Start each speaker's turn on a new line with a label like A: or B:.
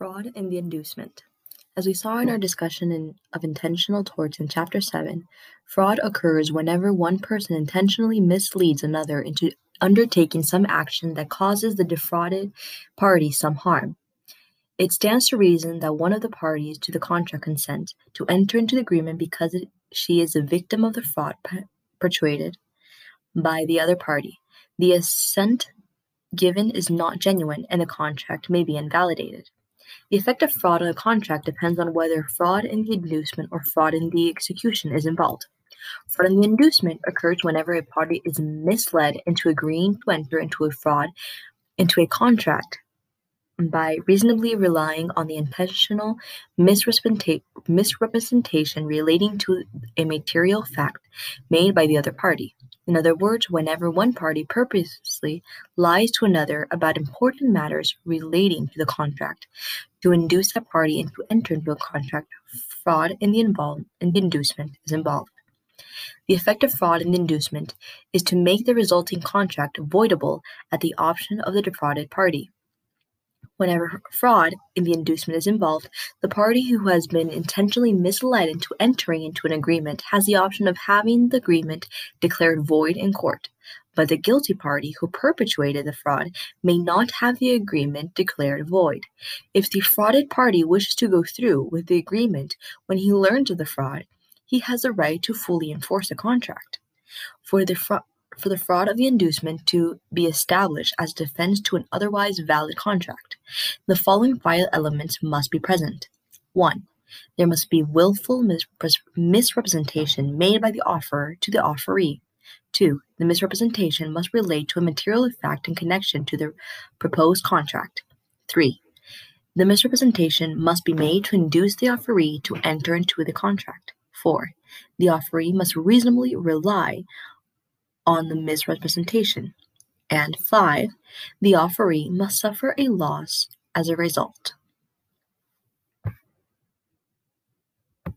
A: Fraud and the inducement. As we saw in our discussion in, of intentional torts in Chapter 7, fraud occurs whenever one person intentionally misleads another into undertaking some action that causes the defrauded party some harm. It stands to reason that one of the parties to the contract consent to enter into the agreement because it, she is a victim of the fraud perpetrated by the other party. The assent given is not genuine and the contract may be invalidated. The effect of fraud on a contract depends on whether fraud in the inducement or fraud in the execution is involved. Fraud in the inducement occurs whenever a party is misled into agreeing to enter into a fraud into a contract by reasonably relying on the intentional misrepresentation relating to a material fact made by the other party. In other words, whenever one party purposely lies to another about important matters relating to the contract to induce that party into enter into a contract, fraud in the, in the inducement is involved. The effect of fraud in the inducement is to make the resulting contract voidable at the option of the defrauded party. Whenever fraud in the inducement is involved, the party who has been intentionally misled into entering into an agreement has the option of having the agreement declared void in court. But the guilty party who perpetrated the fraud may not have the agreement declared void. If the frauded party wishes to go through with the agreement when he learns of the fraud, he has the right to fully enforce a contract. For the fraud for the fraud of the inducement to be established as defense to an otherwise valid contract, the following five elements must be present. 1. There must be willful misrepresentation made by the offerer to the offeree. 2. The misrepresentation must relate to a material fact in connection to the proposed contract. 3. The misrepresentation must be made to induce the offeree to enter into the contract. 4. The offeree must reasonably rely on the misrepresentation. And five, the offeree must suffer a loss as a result.